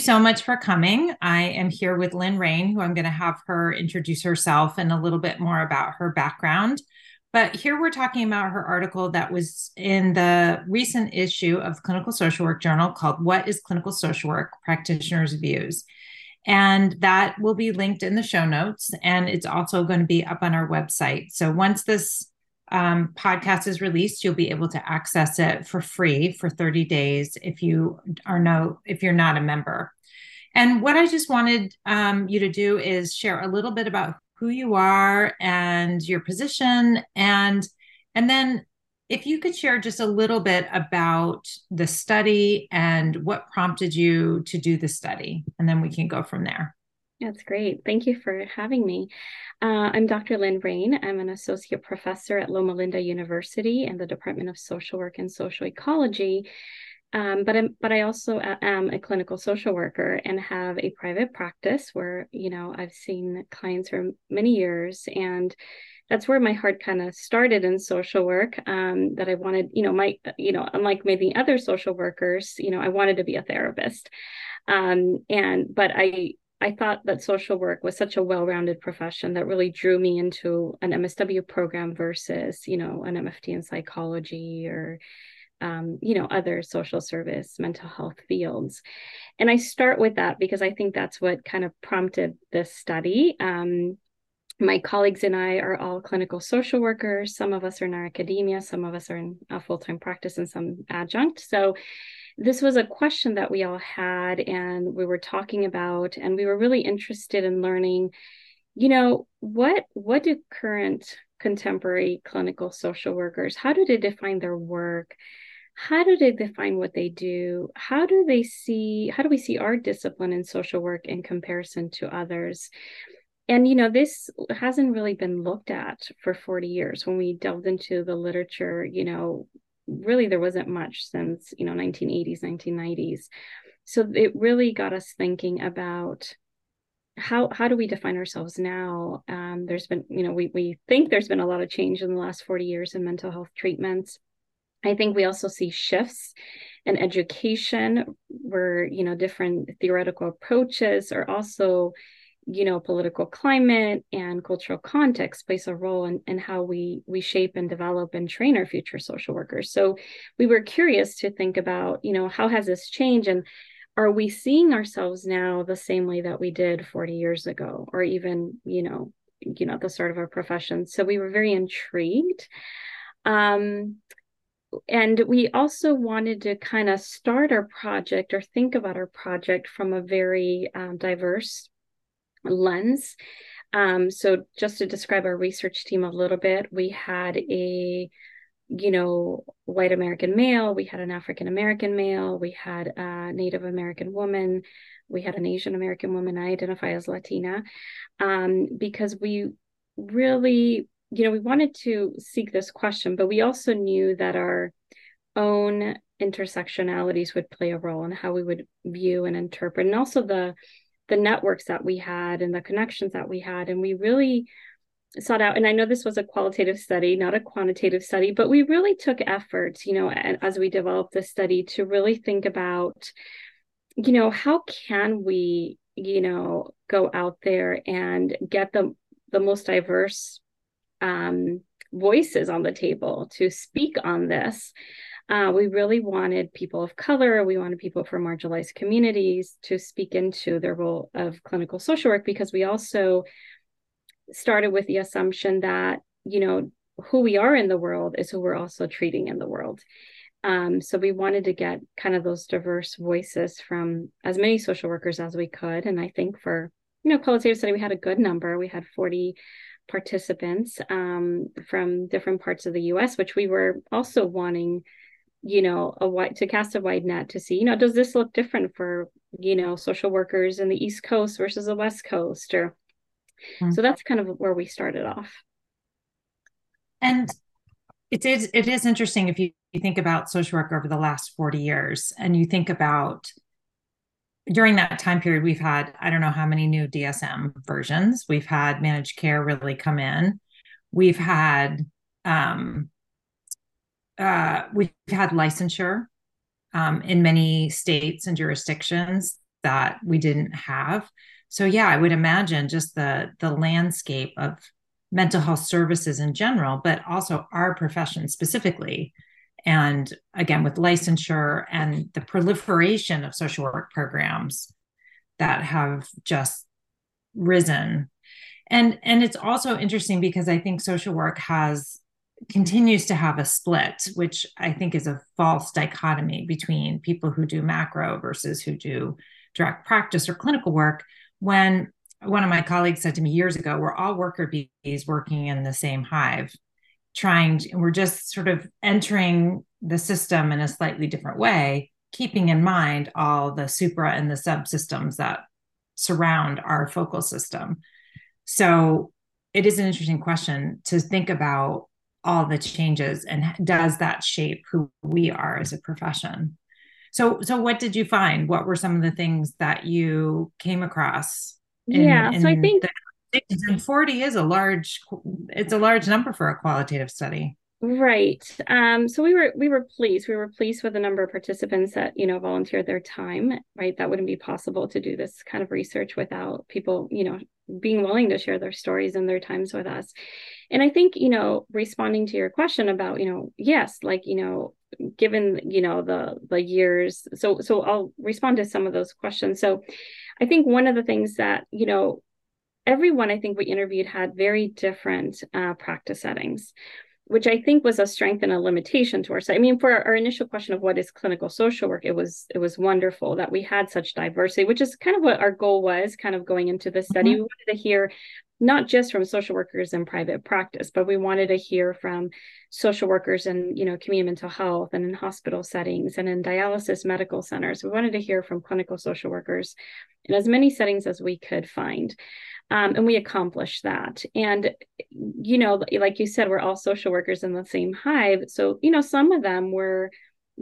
so much for coming. I am here with Lynn Raine, who I'm going to have her introduce herself and a little bit more about her background. But here we're talking about her article that was in the recent issue of Clinical Social Work Journal called What is Clinical Social Work Practitioners' Views? And that will be linked in the show notes. And it's also going to be up on our website. So once this um, podcast is released, you'll be able to access it for free for 30 days if you are no if you're not a member. And what I just wanted um, you to do is share a little bit about who you are and your position, and and then if you could share just a little bit about the study and what prompted you to do the study, and then we can go from there. That's great. Thank you for having me. Uh, I'm Dr. Lynn Raine. I'm an associate professor at Loma Linda University in the Department of Social Work and Social Ecology. Um, but I'm, but I also am a clinical social worker and have a private practice where you know I've seen clients for many years, and that's where my heart kind of started in social work. Um, that I wanted, you know, my you know, unlike maybe other social workers, you know, I wanted to be a therapist, um, and but I I thought that social work was such a well-rounded profession that really drew me into an MSW program versus, you know, an MFT in psychology or, um, you know, other social service, mental health fields. And I start with that because I think that's what kind of prompted this study. Um, my colleagues and I are all clinical social workers. Some of us are in our academia, some of us are in a full time practice, and some adjunct. So this was a question that we all had and we were talking about and we were really interested in learning you know what what do current contemporary clinical social workers how do they define their work how do they define what they do? How do they see how do we see our discipline in social work in comparison to others? And you know this hasn't really been looked at for 40 years. When we delved into the literature you know really there wasn't much since you know 1980s 1990s so it really got us thinking about how how do we define ourselves now? Um, there's been you know we we think there's been a lot of change in the last 40 years in mental health treatments i think we also see shifts in education where you know different theoretical approaches are also you know political climate and cultural context plays a role in, in how we we shape and develop and train our future social workers. So we were curious to think about you know how has this changed and are we seeing ourselves now the same way that we did 40 years ago or even you know you know at the start of our profession? So we were very intrigued. Um and we also wanted to kind of start our project or think about our project from a very um, diverse lens. Um, so just to describe our research team a little bit, we had a you know, white American male, we had an African American male, we had a Native American woman, we had an Asian American woman. I identify as Latina um, because we really, you know, we wanted to seek this question, but we also knew that our own intersectionalities would play a role in how we would view and interpret, and also the the networks that we had and the connections that we had. And we really sought out, and I know this was a qualitative study, not a quantitative study, but we really took efforts, you know, as we developed the study to really think about, you know, how can we, you know, go out there and get the the most diverse um, voices on the table to speak on this uh, we really wanted people of color, we wanted people from marginalized communities to speak into their role of clinical social work because we also started with the assumption that, you know, who we are in the world is who we're also treating in the world. Um, so we wanted to get kind of those diverse voices from as many social workers as we could. And I think for, you know, qualitative study, we had a good number. We had 40 participants um, from different parts of the US, which we were also wanting you know a wide to cast a wide net to see you know does this look different for you know social workers in the east coast versus the west coast or mm-hmm. so that's kind of where we started off and it is it is interesting if you, you think about social work over the last 40 years and you think about during that time period we've had i don't know how many new dsm versions we've had managed care really come in we've had um, uh, we've had licensure um, in many states and jurisdictions that we didn't have. So yeah, I would imagine just the the landscape of mental health services in general, but also our profession specifically. And again, with licensure and the proliferation of social work programs that have just risen. And and it's also interesting because I think social work has continues to have a split, which I think is a false dichotomy between people who do macro versus who do direct practice or clinical work. When one of my colleagues said to me years ago, we're all worker bees working in the same hive, trying, to, we're just sort of entering the system in a slightly different way, keeping in mind all the supra and the subsystems that surround our focal system. So it is an interesting question to think about all the changes and does that shape who we are as a profession so so what did you find what were some of the things that you came across in, yeah in so i think the, and 40 is a large it's a large number for a qualitative study. Right. Um so we were we were pleased. We were pleased with the number of participants that you know volunteered their time right? That wouldn't be possible to do this kind of research without people you know being willing to share their stories and their times with us. And i think you know responding to your question about you know yes like you know given you know the the years so so i'll respond to some of those questions. So i think one of the things that you know everyone i think we interviewed had very different uh, practice settings which I think was a strength and a limitation to our site. I mean, for our, our, initial question of what is clinical social work, it was it was wonderful that we had such diversity, which is kind of what our goal was, kind of going into the study. Mm-hmm. We wanted to hear not just from social workers in private practice, but we wanted to hear from social workers in you know community mental health and in hospital settings and in dialysis medical centers. We wanted to hear from clinical social workers in as many settings as we could find. Um, and we accomplished that. And, you know, like you said, we're all social workers in the same hive. So, you know, some of them were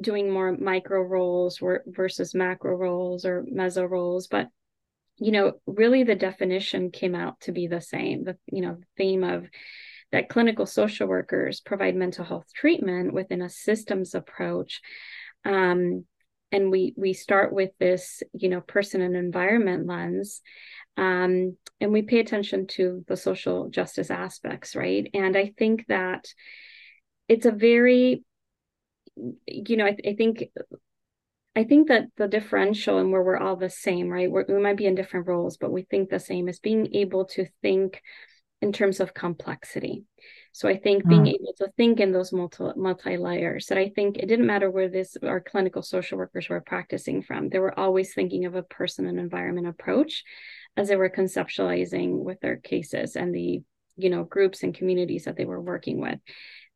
doing more micro roles versus macro roles or meso roles. But, you know, really the definition came out to be the same. The, you know, theme of that clinical social workers provide mental health treatment within a systems approach. Um, and we we start with this, you know, person and environment lens um, and we pay attention to the social justice aspects, right? And I think that it's a very, you know, I, I think I think that the differential and where we're all the same, right? We're, we might be in different roles, but we think the same is being able to think in terms of complexity. So I think being mm. able to think in those multi multi layers. That I think it didn't matter where this our clinical social workers were practicing from. They were always thinking of a person and environment approach as they were conceptualizing with their cases and the you know groups and communities that they were working with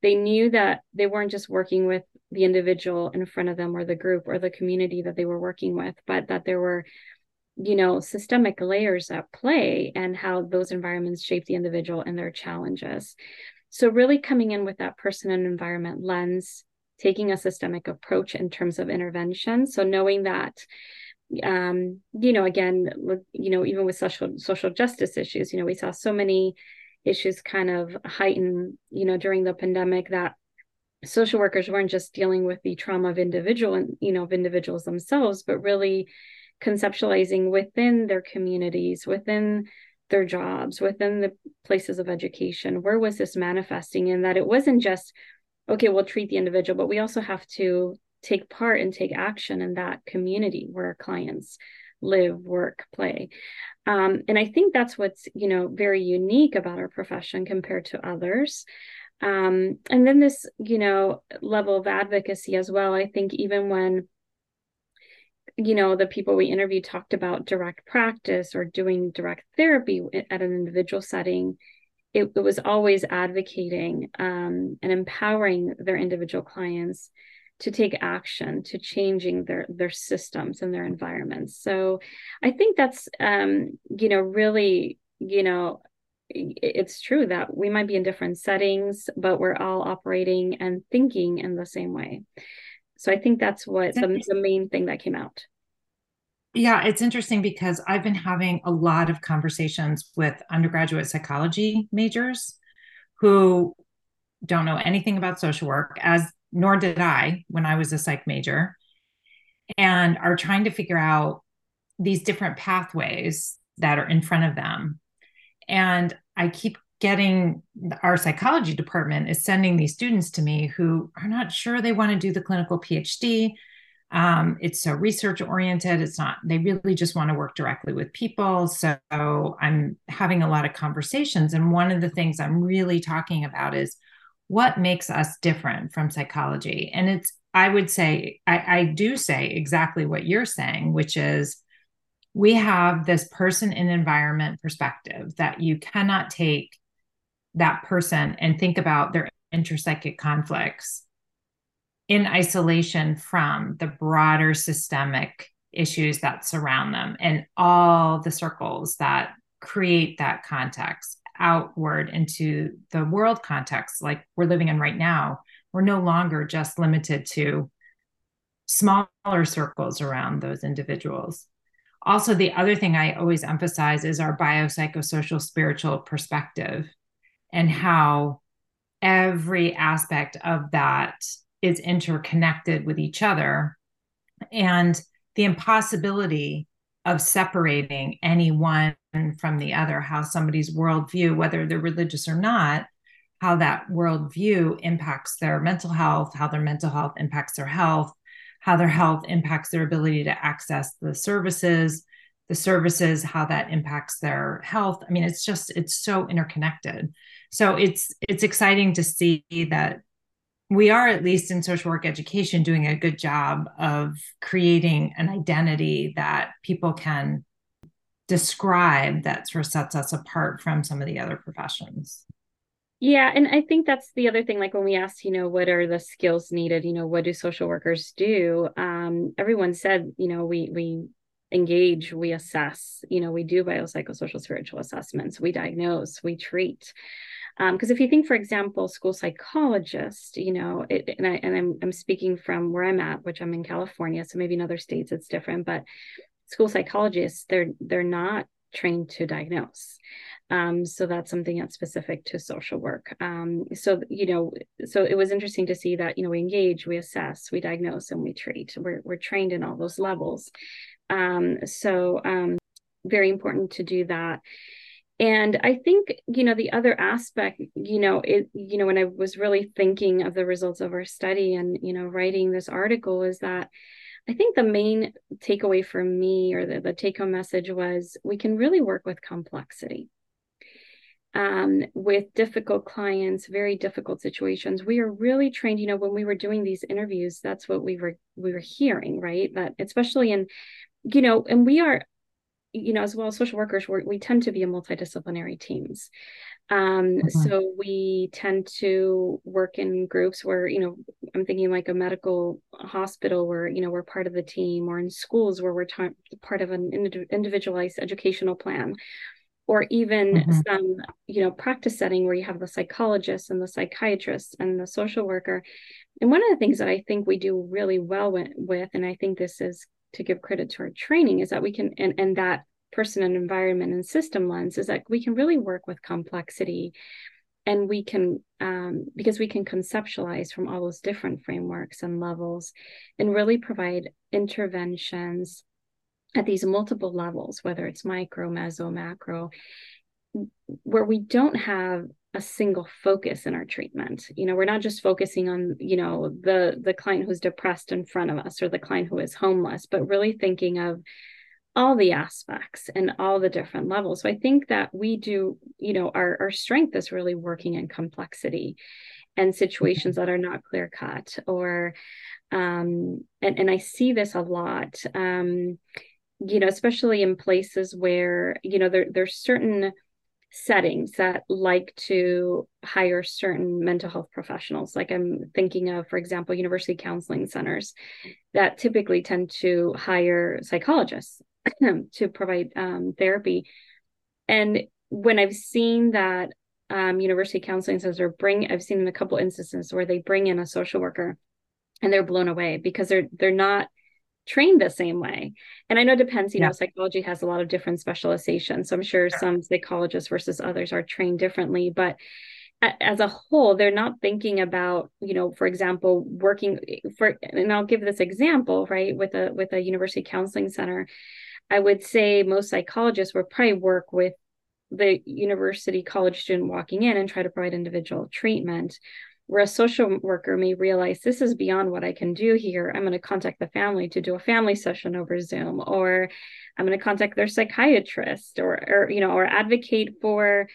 they knew that they weren't just working with the individual in front of them or the group or the community that they were working with but that there were you know systemic layers at play and how those environments shape the individual and their challenges. So really coming in with that person and environment lens taking a systemic approach in terms of intervention. So knowing that um, you know, again, you know, even with social social justice issues, you know, we saw so many issues kind of heighten, you know, during the pandemic that social workers weren't just dealing with the trauma of individual and you know of individuals themselves, but really conceptualizing within their communities, within their jobs, within the places of education. Where was this manifesting? in that it wasn't just okay, we'll treat the individual, but we also have to take part and take action in that community where clients live, work, play. Um, and I think that's what's, you know, very unique about our profession compared to others. Um, and then this, you know, level of advocacy as well. I think even when you know the people we interviewed talked about direct practice or doing direct therapy at an individual setting it, it was always advocating um, and empowering their individual clients to take action to changing their their systems and their environments. So i think that's um you know really you know it's true that we might be in different settings but we're all operating and thinking in the same way. So i think that's what the, the main thing that came out. Yeah, it's interesting because I've been having a lot of conversations with undergraduate psychology majors who don't know anything about social work, as nor did I when I was a psych major, and are trying to figure out these different pathways that are in front of them. And I keep getting our psychology department is sending these students to me who are not sure they want to do the clinical PhD. Um, it's so research oriented. It's not, they really just want to work directly with people. So I'm having a lot of conversations. And one of the things I'm really talking about is what makes us different from psychology. And it's, I would say, I, I do say exactly what you're saying, which is we have this person and environment perspective that you cannot take that person and think about their interpsychic conflicts in isolation from the broader systemic issues that surround them and all the circles that create that context outward into the world context like we're living in right now we're no longer just limited to smaller circles around those individuals. Also the other thing i always emphasize is our biopsychosocial spiritual perspective and how every aspect of that is interconnected with each other. And the impossibility of separating any one from the other how somebody's worldview whether they're religious or not how that worldview impacts their mental health how their mental health impacts their health how their health impacts their ability to access the services the services how that impacts their health. I mean it's just it's so interconnected. So it's it's exciting to see that we are at least in social work education doing a good job of creating an identity that people can describe that sort of sets us apart from some of the other professions. Yeah and i think that's the other thing like when we asked you know what are the skills needed you know what do social workers do? Um, everyone said you know we we engage we assess you know we do biopsychosocial spiritual assessments we diagnose we treat because um, if you think, for example, school psychologist, you know, it, and I and I'm I'm speaking from where I'm at, which I'm in California, so maybe in other states it's different, but school psychologists they're they're not trained to diagnose. Um, so that's something that's specific to social work. Um, so you know, so it was interesting to see that you know we engage, we assess, we diagnose, and we treat. We're we're trained in all those levels. Um, so um, very important to do that and i think you know the other aspect you know it you know when i was really thinking of the results of our study and you know writing this article is that i think the main takeaway for me or the, the take home message was we can really work with complexity um, with difficult clients very difficult situations. We are really trained you know when we were doing these interviews that's what we were we were hearing right? That especially in you know and we are you know, as well as social workers, we tend to be a multidisciplinary teams. Um, mm-hmm. So we tend to work in groups where, you know, I'm thinking like a medical hospital where, you know, we're part of the team, or in schools where we're part of an individualized educational plan, or even mm-hmm. some, you know, practice setting where you have the psychologist and the psychiatrist and the social worker. And one of the things that I think we do really well with, with and I think this is to give credit to our training is that we can and, and that person and environment and system lens is that we can really work with complexity. And we can um, because we can conceptualize from all those different frameworks and levels and really provide interventions at these multiple levels whether it's micro meso macro where we don't have a single focus in our treatment. You know we're not just focusing on you know the the client who's depressed in front of us or the client who is homeless but really thinking of all the aspects and all the different levels. So i think that we do you know our, our strength is really working in complexity and situations that are not clear cut or um and, and i see this a lot um you know especially in places where you know there there's certain settings that like to hire certain mental health professionals. Like i'm thinking of for example university counseling centers that typically tend to hire psychologists to provide um, therapy. And when i've seen that um, university counseling centers are bring i've seen in a couple instances where they bring in a social worker and they're blown away because they're they're not trained the same way. And I know it depends, you yeah. know, psychology has a lot of different specializations. So I'm sure, sure. some psychologists versus others are trained differently, but as a whole they're not thinking about you know for example working for and i'll give this example right with a with a university counseling center I would say most psychologists would probably work with the university college student walking in and try to provide individual treatment where a social worker may realize this is beyond what I can do here. I'm going to contact the family to do a family session over Zoom, or I'm going to contact their psychiatrist, or, or you know, or advocate for,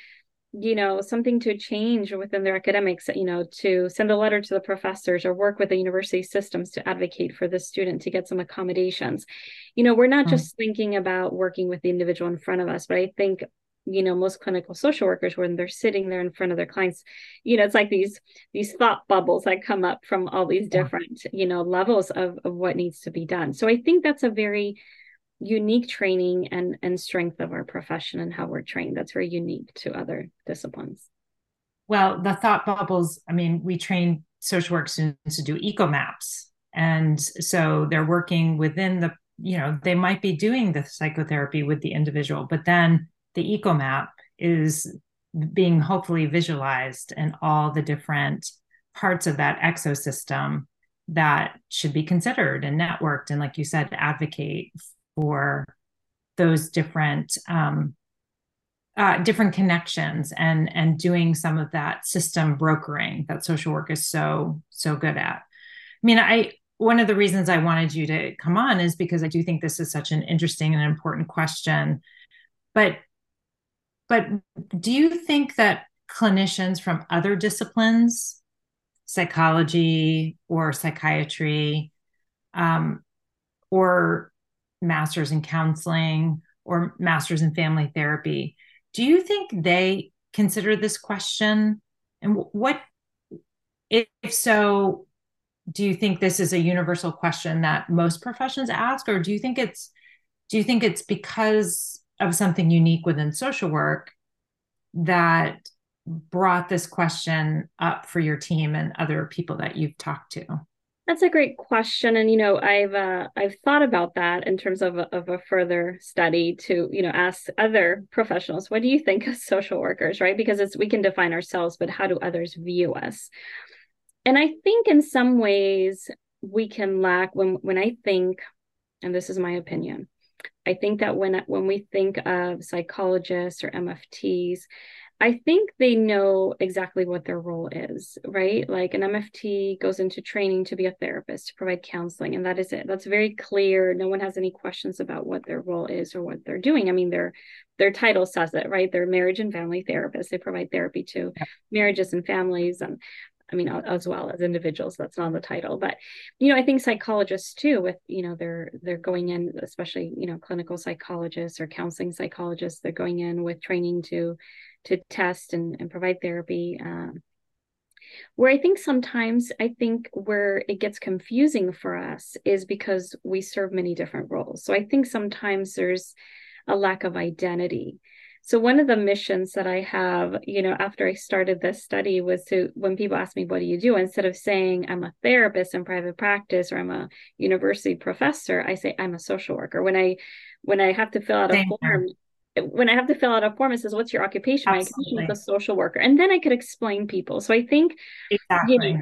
you know, something to change within their academics. You know, to send a letter to the professors or work with the university systems to advocate for the student to get some accommodations. You know, we're not mm-hmm. just thinking about working with the individual in front of us, but I think you know most clinical social workers when they're sitting there in front of their clients you know it's like these these thought bubbles that come up from all these different you know levels of, of what needs to be done. So i think that's a very unique training and and strength of our profession and how we're trained. That's very unique to other disciplines. Well the thought bubbles i mean we train social work students to do eco maps. And so they're working within the you know they might be doing the psychotherapy with the individual but then the eco map is being hopefully visualized in all the different parts of that exosystem that should be considered and networked and like you said advocate for those different um, uh, different connections and and doing some of that system brokering that social work is so so good at. I mean i one of the reasons i wanted you to come on is because i do think this is such an interesting and important question but but do you think that clinicians from other disciplines, psychology or psychiatry, um, or masters in counseling or masters in family therapy, do you think they consider this question? And what, if so, do you think this is a universal question that most professions ask, or do you think it's do you think it's because of something unique within social work that brought this question up for your team and other people that you've talked to? That's a great question, and you know, I've uh, I've thought about that in terms of a, of a further study to you know ask other professionals, what do you think of social workers, right? Because it's we can define ourselves, but how do others view us? And I think in some ways we can lack when when I think, and this is my opinion, I think that when when we think of psychologists or MFTs, I think they know exactly what their role is, right? Like an MFT goes into training to be a therapist, to provide counseling, and that is it. That's very clear. No one has any questions about what their role is or what they're doing. I mean, their their title says it, right? They're marriage and family therapists. They provide therapy to marriages and families and I mean, as well as individuals. That's not the title, but you know, I think psychologists too, with you know, they're they're going in, especially you know, clinical psychologists or counseling psychologists, they're going in with training to to test and, and provide therapy. Um, where I think sometimes I think where it gets confusing for us is because we serve many different roles. So I think sometimes there's a lack of identity so one of the missions that I have, you know, after I started this study was to when people ask me, what do you do? Instead of saying I'm a therapist in private practice or I'm a university professor, I say I'm a social worker. When I when I have to fill out a Same form, when I have to fill out a form, it says, What's your occupation? Absolutely. My occupation is a social worker. And then I could explain people. So I think exactly. you know,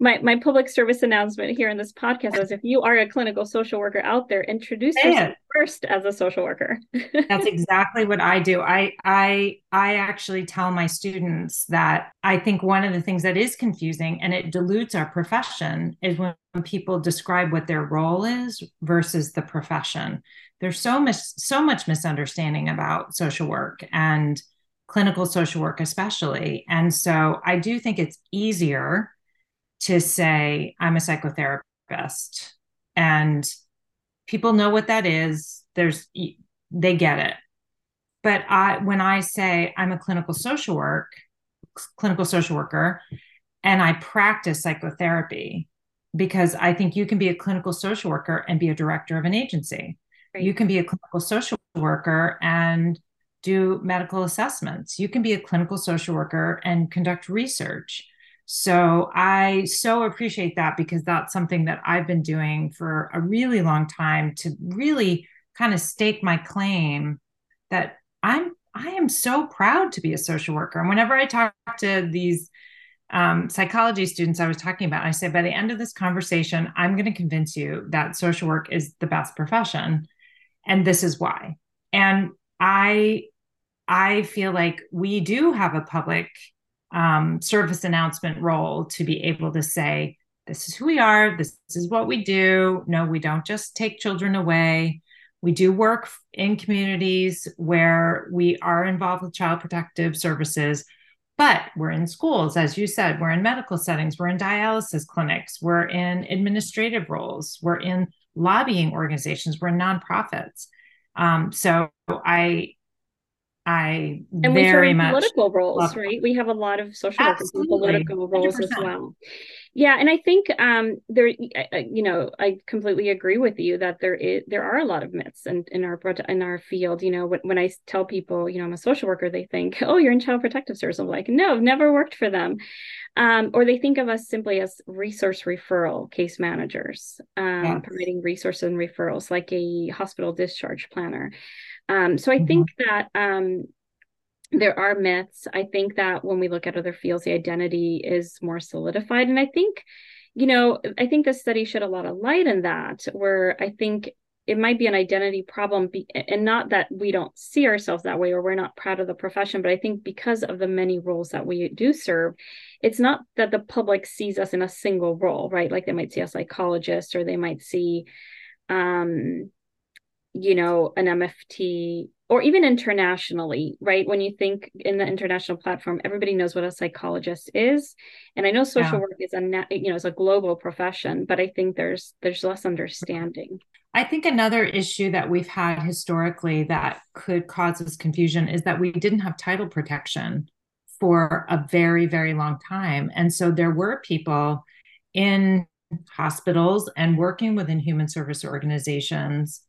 my my public service announcement here in this podcast is if you are a clinical social worker out there introduce Say yourself first as a social worker. That's exactly what i do. I i i actually tell my students that i think one of the things that is confusing and it dilutes our profession is when people describe what their role is versus the profession. There's so much so much misunderstanding about social work and clinical social work especially. And so i do think it's easier to say i'm a psychotherapist. And people know what that is. There's they get it. But i when i say i'm a clinical social work clinical social worker and i practice psychotherapy because i think you can be a clinical social worker and be a director of an agency. Right. you can be a clinical social worker and do medical assessments. You can be a clinical social worker and conduct research so I so appreciate that because that's something that I've been doing for a really long time to really kind of stake my claim that I'm I am so proud to be a social worker. And whenever I talk to these um, psychology students I was talking about, I say by the end of this conversation, I'm going to convince you that social work is the best profession. and this is why. And I I feel like we do have a public um, service announcement role to be able to say, this is who we are, this, is what we do. No, we don't just take children away. We do work in communities where we are involved with child protective services, but we're in schools, as you said, we're in medical settings, we're in dialysis clinics, we're in administrative roles, we're in lobbying organizations, we're in nonprofits. Um, so I I and very much political roles, right? We have a lot of social workers and political roles 100%. as well. Yeah, and I think um, there, you know, I completely agree with you that there is there are a lot of myths in, in our in our field. You know, when, when I tell people, you know, I'm a social worker, they think, oh, you're in child protective service. I'm like, no, I've never worked for them, um, or they think of us simply as resource referral case managers, um, yes. providing resources and referrals, like a hospital discharge planner. Um, so I mm-hmm. think that um, there are myths. I think that when we look at other fields, the identity is more solidified. And I think, you know, I think this study shed a lot of light in that, where I think it might be an identity problem be, and not that we don't see ourselves that way or we're not proud of the profession but i think because of the many roles that we do serve it's not that the public sees us in a single role right like they might see a psychologist or they might see um you know, an MFT or even internationally, right? When you think in the international platform, everybody knows what a psychologist is, and I know social yeah. work is a you know is a global profession, but I think there's there's less understanding. I think another issue that we've had historically that could cause us confusion is that we didn't have title protection for a very very long time, and so there were people in hospitals and working within human service organizations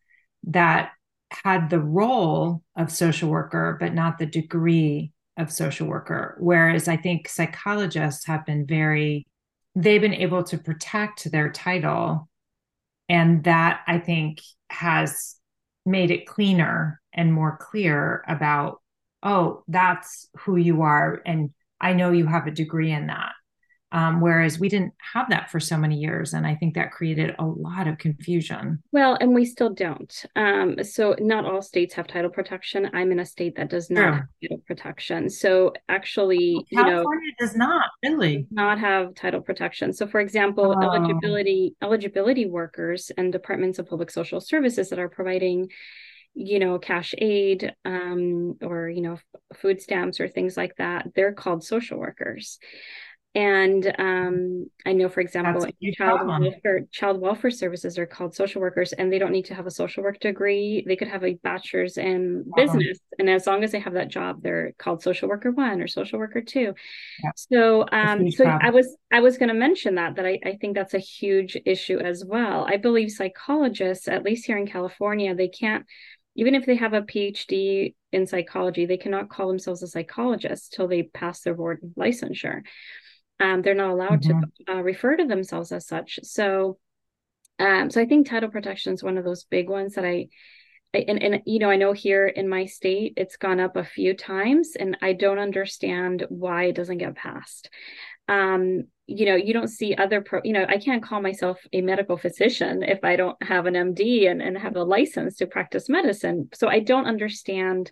that had the role of social worker, but not the degree of social worker. Whereas I think psychologists have been very, they've been able to protect their title. And that I think has made it cleaner and more clear about, oh, that's who you are. And I know you have a degree in that. Um, whereas we didn't have that for so many years. And I think that created a lot of confusion. Well, and we still don't. Um, so, not all states have title protection. I'm in a state that does not have title protection. So, actually, well, California you know, does not really not have title protection. So, for example, oh. eligibility eligibility workers and departments of public social services that are providing you know cash aid um, or you know food stamps or things like that they're called social workers and um, I know, for example, child welfare, child welfare services are called social workers, and they don't need to have a social work degree. They could have a bachelor's in wow. business, and as long as they have that job, they're called social worker one or social worker two. Yeah. So, um, so problem. I was I was going to mention that that I, I think that's a huge issue as well. I believe psychologists, at least here in California, they can't even if they have a PhD in psychology, they cannot call themselves a psychologist till they pass their board licensure. Um, they're not allowed mm-hmm. to uh, refer to themselves as such. So, um, so I think title protection is one of those big ones that I, I, and, and you know I know here in my state it's gone up a few times, and I don't understand why it doesn't get passed. Um, you know, you don't see other pro. You know, I can't call myself a medical physician if I don't have an MD and and have a license to practice medicine. So I don't understand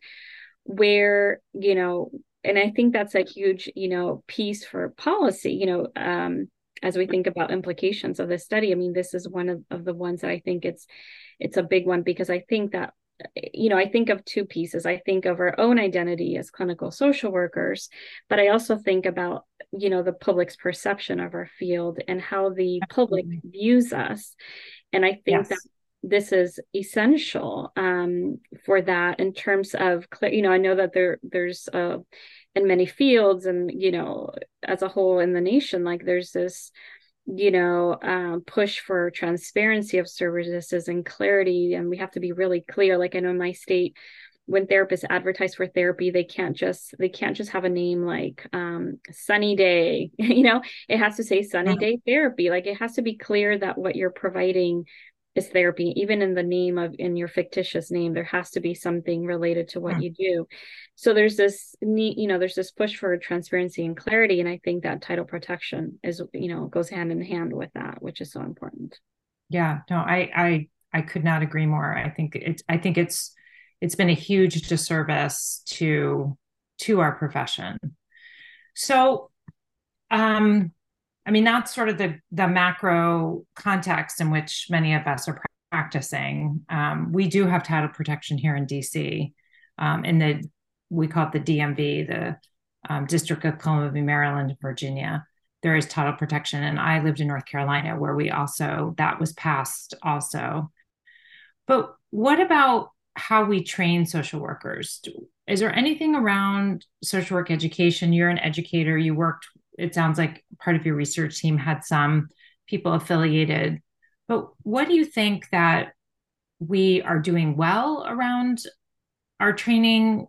where you know and I think that's a huge, you know, piece for policy, you know, um, as we think about implications of this study. I mean, this is one of, of the ones that I think it's it's a big one because I think that you know, I think of two pieces. I think of our own identity as clinical social workers, but I also think about, you know, the public's perception of our field and how the public views us. And I think yes. that this is essential um, for that in terms of, you know, I know that there there's a in many fields and you know as a whole in the nation like there's this you know um, push for transparency of services and clarity and we have to be really clear. Like i know in my state when therapists advertise for therapy they can't just they can't just have a name like um, sunny day you know? It has to say sunny day therapy. Like it has to be clear that what you're providing is therapy even in the name of in your fictitious name there has to be something related to what mm. you do so there's this neat you know there's this push for transparency and clarity and i think that title protection is you know goes hand in hand with that which is so important yeah no i i I could not agree more. I think it's I think it's it's been a huge disservice to to our profession. So um I mean that's sort of the the macro context in which many of us are practicing. Um, we do have title protection here in DC. Um, in the we call it the DMV, the um, District of Columbia, Maryland, Virginia. There is title protection, and I lived in North Carolina, where we also that was passed also. But what about how we train social workers? Is there anything around social work education? You're an educator. You worked. It sounds like part of your research team had some people affiliated. But what do you think that we are doing well around our training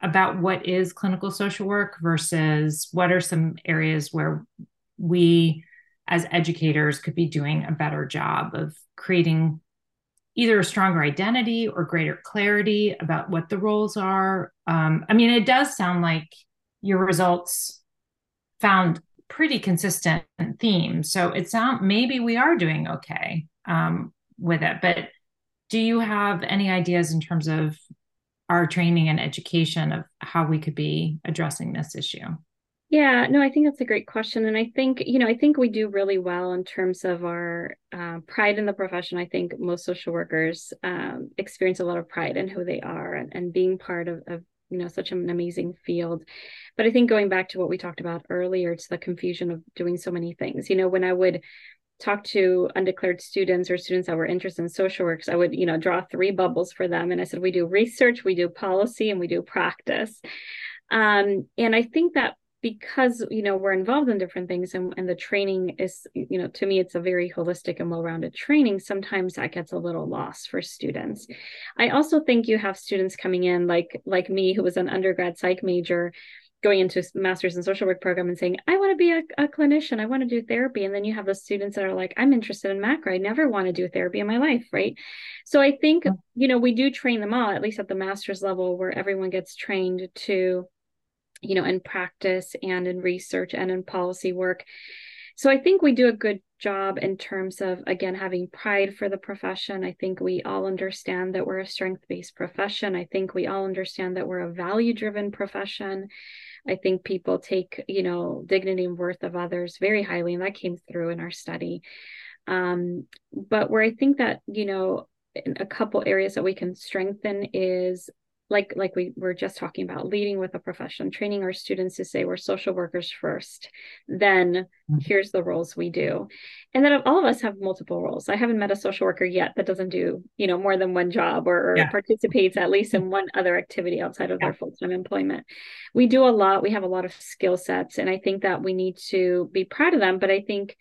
about what is clinical social work versus what are some areas where we as educators could be doing a better job of creating either a stronger identity or greater clarity about what the roles are um, i mean it does sound like your results found pretty consistent themes so it sound maybe we are doing okay um, with it but do you have any ideas in terms of our training and education of how we could be addressing this issue? Yeah, no, I think that's a great question. And I think, you know, I think we do really well in terms of our uh, pride in the profession. I think most social workers um, experience a lot of pride in who they are and, and being part of, of, you know, such an amazing field. But I think going back to what we talked about earlier, it's the confusion of doing so many things. You know, when I would talk to undeclared students or students that were interested in social works, I would, you know, draw three bubbles for them. And I said, we do research, we do policy, and we do practice. Um, and I think that because you know we're involved in different things and, and the training is you know to me it's a very holistic and well-rounded training sometimes that gets a little lost for students. I also think you have students coming in like like me who was an undergrad psych major going into master's in social work program and saying i want to be a, a, clinician i want to do therapy. And then you have the students that are like i'm interested in macro i never want to do therapy in my life right? So i think mm. you know we do train them all at least at the master's level where everyone gets trained to you know in practice and in research and in policy work. So i think we do a good job in terms of again having pride for the profession. I think we all understand that we're a strength based profession. I think we all understand that we're a value driven profession. I think people take, you know, dignity and worth of others very highly, and that came through in our study. Um, but where I think that, you know, a couple areas that we can strengthen is like like we were just talking about leading with a profession training our students to say we're social workers first then mm-hmm. here's the roles we do and then all of us have multiple roles i haven't met a social worker yet that doesn't do you know more than one job or, or yeah. participates at least in one other activity outside of yeah. their full-time employment we do a lot we have a lot of skill sets and i think that we need to be proud of them but i think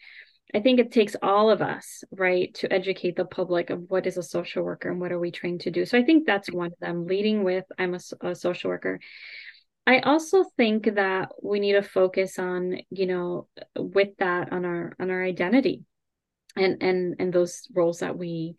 I think it takes all of us, right, to educate the public of what is a social worker and what are we trained to do. So I think that's one of them, leading with I'm a, a social worker. I also think that we need to focus on, you know, with that on our on our identity and and and those roles that we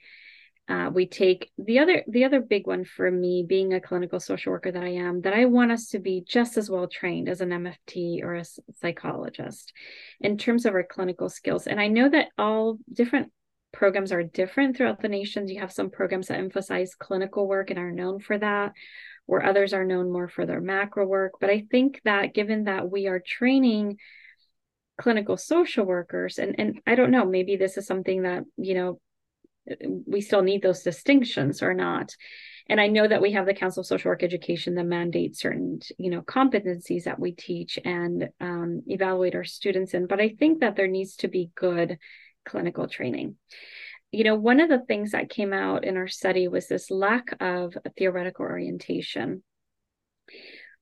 uh, we take. The other the other big one for me being a clinical social worker that i am that i want us to be just as well trained as an mft or a psychologist in terms of our clinical skills. And i know that all different programs are different throughout the nations. You have some programs that emphasize clinical work and are known for that where others are known more for their macro work. But i think that given that we are training clinical social workers and and I don't know maybe this is something that you know we still need those distinctions or not. And i know that we have the council of social work education that mandates certain you know competencies that we teach and um, evaluate our students in but i think that there needs to be good clinical training. You know one of the things that came out in our study was this lack of theoretical orientation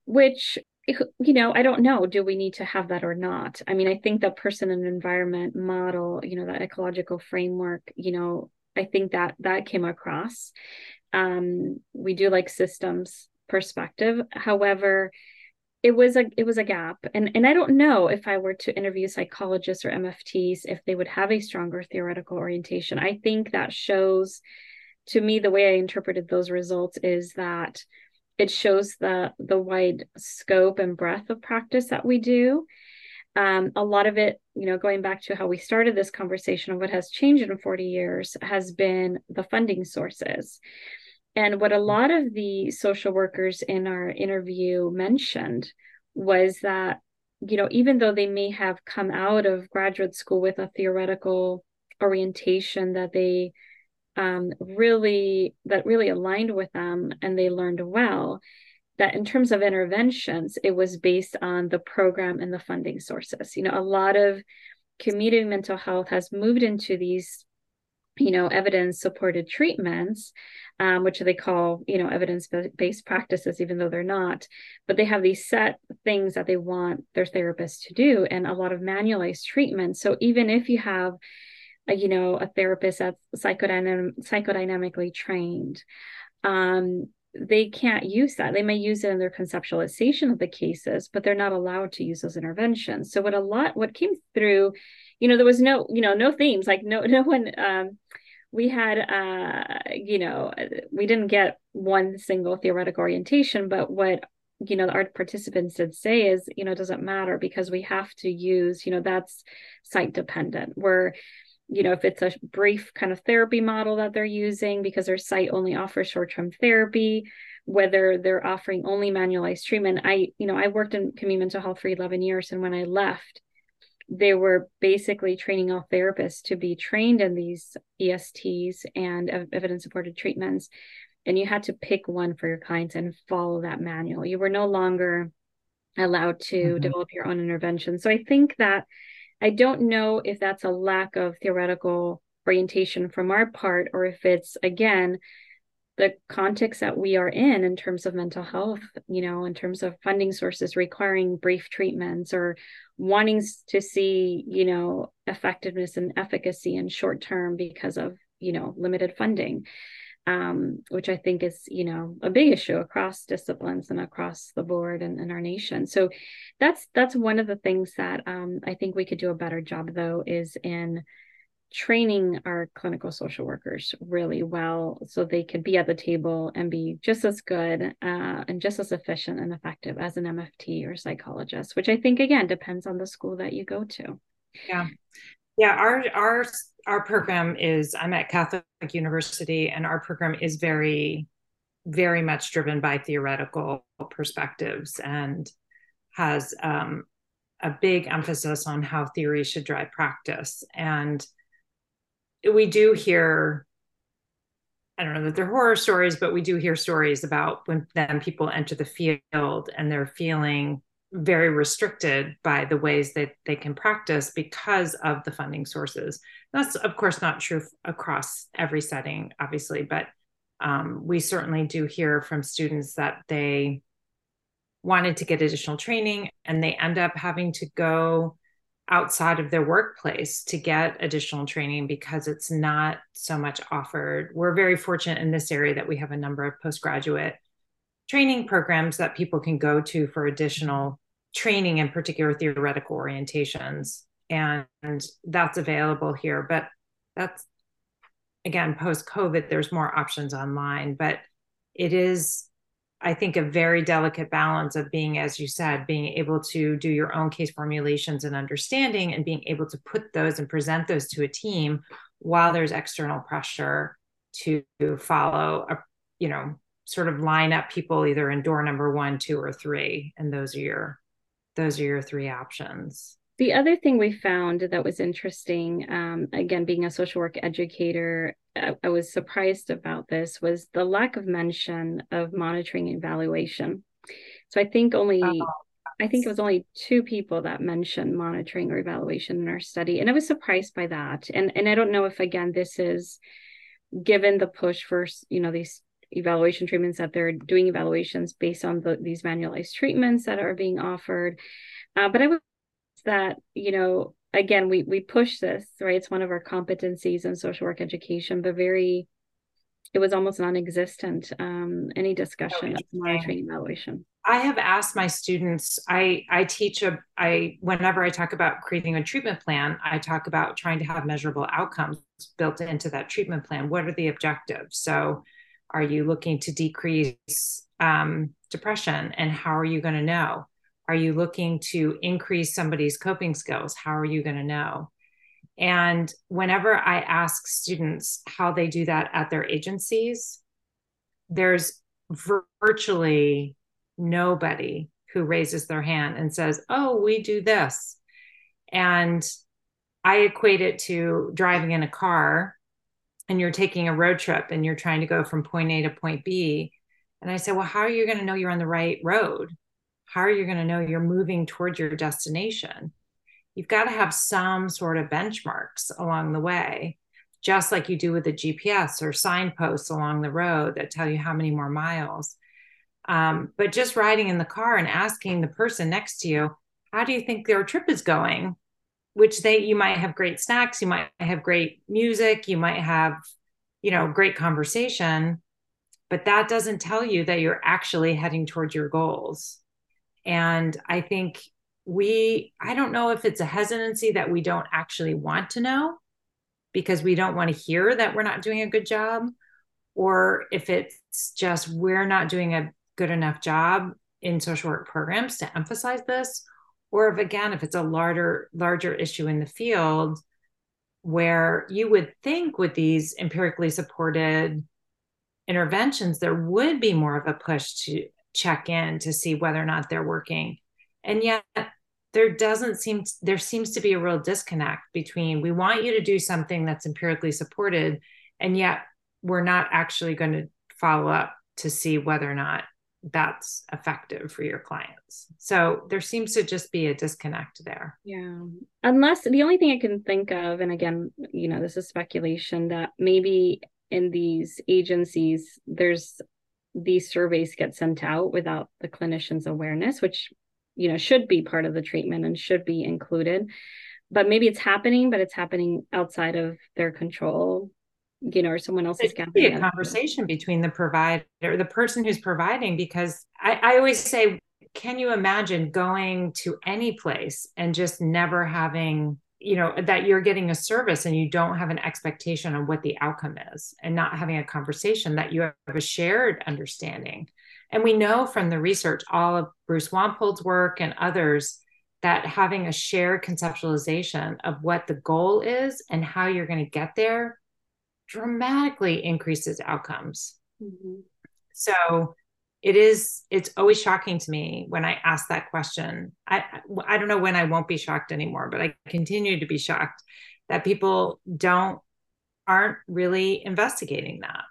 which you know i don't know do we need to have that or not? I mean i think the person and environment model you know that ecological framework you know I think that that came across. Um, we do like systems perspective. However, it was a it was a gap and and i don't know if i were to interview psychologists or mfts if they would have a stronger theoretical orientation i think that shows to me the way i interpreted those results is that it shows the the wide scope and breadth of practice that we do um, a lot of it, you know, going back to how we started this conversation of what has changed in 40 years has been the funding sources. And what a lot of the social workers in our interview mentioned was that, you know, even though they may have come out of graduate school with a theoretical orientation that they um, really that really aligned with them and they learned well that in terms of interventions, it was based on the program and the funding sources. You know, a lot of community mental health has moved into these, you know, evidence supported treatments, um, which they call, you know, evidence based practices, even though they're not. But they have these set things that they want their therapists to do and a lot of manualized treatment. So even if you have, a, you know, a therapist that's psychodynam- psychodynamically trained, um, they can't use that. They may use it in their conceptualization of the cases, but they're not allowed to use those interventions. So what a lot what came through, you know, there was no, you know, no themes, like no no one um we had uh you know, we didn't get one single theoretical orientation, but what you know our participants did say is you know it doesn't matter because we have to use you know that's site dependent where you know, if it's a brief kind of therapy model that they're using because their site only offers short-term therapy, whether they're offering only manualized treatment. I, you know, I worked in community mental health for 11 years. And when I left, they were basically training all therapists to be trained in these ESTs and evidence supported treatments. And you had to pick one for your clients and follow that manual. You were no longer allowed to mm-hmm. develop your own intervention. So I think that I don't know if that's a lack of theoretical orientation from our part or if it's, again, the context that we are in in terms of mental health, you know, in terms of funding sources requiring brief treatments or wanting to see, you know, effectiveness and efficacy in short term because of, you know, limited funding um, which I think is, you know, a big issue across disciplines and across the board and in our nation. So that's that's one of the things that um, I think we could do a better job though is in training our clinical social workers really well so they could be at the table and be just as good uh, and just as efficient and effective as an MFT or psychologist, which I think again depends on the school that you go to. Yeah. Yeah, our our our program is I'm at Catholic University, and our program is very, very much driven by theoretical perspectives and has um, a big emphasis on how theory should drive practice. And we do hear, I don't know that they're horror stories, but we do hear stories about when then people enter the field and they're feeling very restricted by the ways that they can practice because of the funding sources. That's, of course, not true across every setting, obviously, but um, we certainly do hear from students that they wanted to get additional training and they end up having to go outside of their workplace to get additional training because it's not so much offered. We're very fortunate in this area that we have a number of postgraduate training programs that people can go to for additional training in particular theoretical orientations and that's available here but that's again post covid there's more options online but it is i think a very delicate balance of being as you said being able to do your own case formulations and understanding and being able to put those and present those to a team while there's external pressure to follow a you know sort of line up people either in door number one two or three and those are your those are your three options. The other thing we found that was interesting, um, again, being a social work educator, I, I, was surprised about this was the lack of mention of monitoring and evaluation. So I think only, oh, I think it was only two people that mentioned monitoring or evaluation in our study, and I was surprised by that. And and I don't know if again this is given the push for you know these evaluation treatments that they're doing evaluations based on the, these manualized treatments that are being offered. Uh, but I would that you know again we we push this right. It's one of our competencies in social work education, but very it was almost non-existent um, any discussion oh, of monitoring evaluation. I have asked my students. I I teach a I whenever I talk about creating a treatment plan, I talk about trying to have measurable outcomes built into that treatment plan. What are the objectives? So are you looking to decrease um, depression? And how are you going to know? Are you looking to increase somebody's coping skills? How are you going to know? And whenever I ask students how they do that at their agencies, there's virtually nobody who raises their hand and says, Oh, we do this. And I equate it to driving in a car and you're taking a road trip and you're trying to go from point A to point B. And I said, Well, how are you going to know you're on the right road? How are you going to know you're moving towards your destination? You've got to have some sort of benchmarks along the way, just like you do with the GPS or signposts along the road that tell you how many more miles. Um, but just riding in the car and asking the person next to you, how do you think their trip is going? Which they, you might have great snacks, you might have great music, you might have, you know, great conversation, but that doesn't tell you that you're actually heading towards your goals. And I think we, I don't know if it's a hesitancy that we don't actually want to know because we don't want to hear that we're not doing a good job, or if it's just we're not doing a good enough job in social work programs to emphasize this or if again if it's a larger larger issue in the field where you would think with these empirically supported interventions there would be more of a push to check in to see whether or not they're working. And yet there doesn't seem there seems to be a real disconnect between we want you to do something that's empirically supported and yet we're not actually going to follow up to see whether or not that's effective for your clients. So there seems to just be a disconnect there. Yeah. Unless the only thing I can think of, and again, you know, this is speculation that maybe in these agencies, there's these surveys get sent out without the clinician's awareness, which, you know, should be part of the treatment and should be included. But maybe it's happening, but it's happening outside of their control you know, or someone else's it be a conversation between the provider, the person who's providing, because I, I always say, can you imagine going to any place and just never having you know that you're getting a service and you don't have an expectation on what the outcome is and not having a conversation that you have a shared understanding? And we know from the research all of bruce wampold's work and others that having a shared conceptualization of what the goal is and how you're going to get there dramatically increases outcomes. Mm-hmm. So it is it's always shocking to me when I ask that question. I I don't know when I won't be shocked anymore, but I continue to be shocked that people don't aren't really investigating that.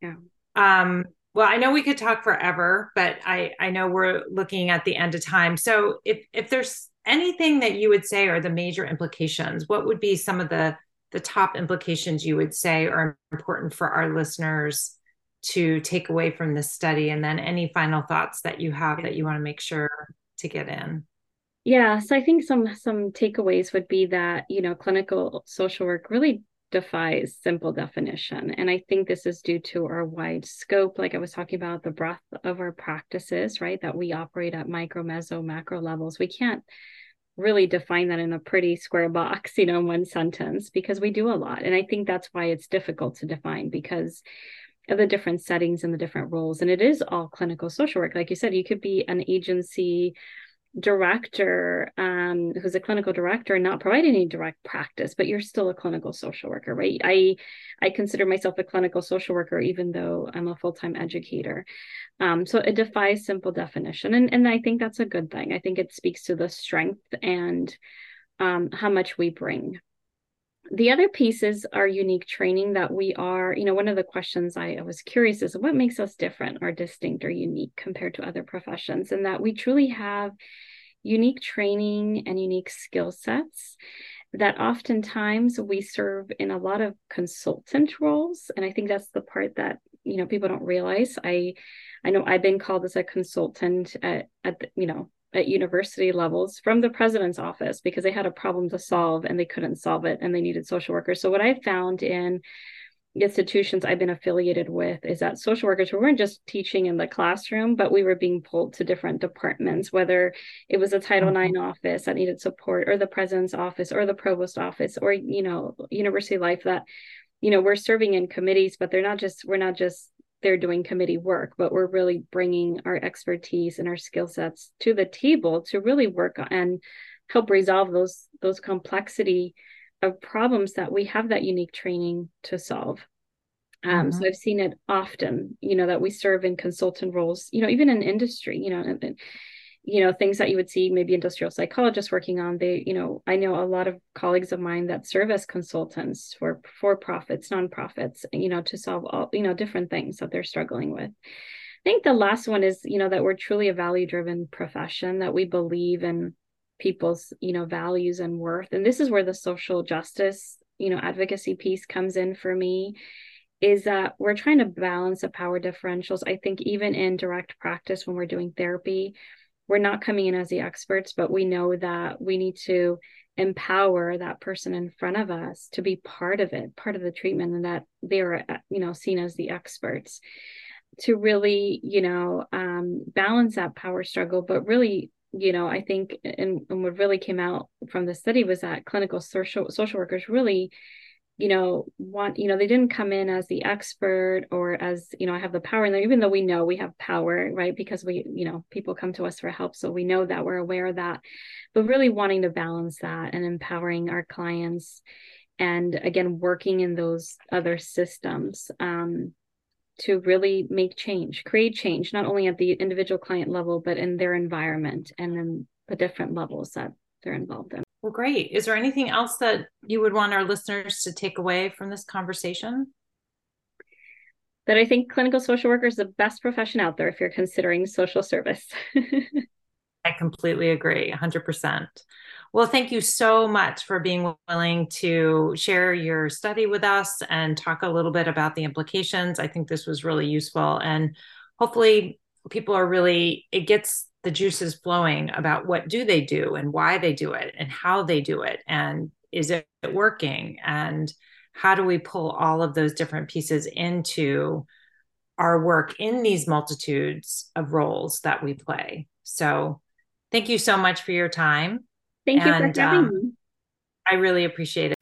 Yeah. Um well, I know we could talk forever, but I I know we're looking at the end of time. So if if there's anything that you would say are the major implications, what would be some of the the top implications you would say are important for our listeners to take away from this study? And then any final thoughts that you have that you want to make sure to get in? Yeah so i think some some takeaways would be that you know clinical social work really defies simple definition. And i think this is due to our wide scope like i was talking about the breadth of our practices right that we operate at micro meso macro levels. We can't really define that in a pretty square box, you know, in one sentence, because we do a lot. And I think that's why it's difficult to define because of the different settings and the different roles. And it is all clinical social work. Like you said, you could be an agency director um, who's a clinical director and not provide any direct practice but you're still a clinical social worker right? I i consider myself a clinical social worker even though i'm a full-time educator. Um, so it defies simple definition and, and i think that's a good thing. I think it speaks to the strength and um, how much we bring the other pieces are unique training that we are, you know, one of the questions I, was curious is what makes us different or distinct or unique compared to other professions, and that we truly have unique training and unique skill sets that oftentimes we serve in a lot of consultant roles and i think that's the part that you know people don't realize. I i know i've been called as a consultant at, at the, you know at university levels from the president's office because they had a problem to solve and they couldn't solve it and they needed social workers. So what I found in institutions I've been affiliated with is that social workers who weren't just teaching in the classroom, but we were being pulled to different departments, whether it was a Title mm-hmm. IX office that needed support, or the president's office, or the provost office, or you know, university life that, you know, we're serving in committees, but they're not just we're not just they're doing committee work, but we're really bringing our expertise and our skill sets to the table to really work and help resolve those those complexity of problems that we have that unique training to solve. Um, mm-hmm. So I've seen it often, you know, that we serve in consultant roles, you know, even in industry, you know, and, you know, things that you would see maybe industrial psychologists working on. They, you know, I know a lot of colleagues of mine that serve as consultants for for profits, nonprofits, you know, to solve all, you know, different things that they're struggling with. I think the last one is, you know, that we're truly a value driven profession, that we believe in people's, you know, values and worth. And this is where the social justice, you know, advocacy piece comes in for me is that we're trying to balance the power differentials. I think even in direct practice, when we're doing therapy, we're not coming in as the experts, but we know that we need to empower that person in front of us to be part of it, part of the treatment, and that they are, you know, seen as the experts to really, you know, um, balance that power struggle, but really you know i think and, and what really came out from the study was that clinical social social workers really you know want you know they didn't come in as the expert or as you know i have the power in and even though we know we have power right? Because we you know people come to us for help so we know that we're aware of that. But really wanting to balance that and empowering our clients and again working in those other systems um, to really make change create change not only at the individual client level but in their environment and then the different levels that they're involved in well, great. Is there anything else that you would want our listeners to take away from this conversation? That I think clinical social worker is the best profession out there if you're considering social service. I completely agree, 100%. Well, thank you so much for being willing to share your study with us and talk a little bit about the implications. I think this was really useful. And hopefully, people are really, it gets the juices flowing about what do they do and why they do it and how they do it and is it working? And how do we pull all of those different pieces into our work in these multitudes of roles that we play? So thank you so much for your time. Thank you for having um, me. I really appreciate it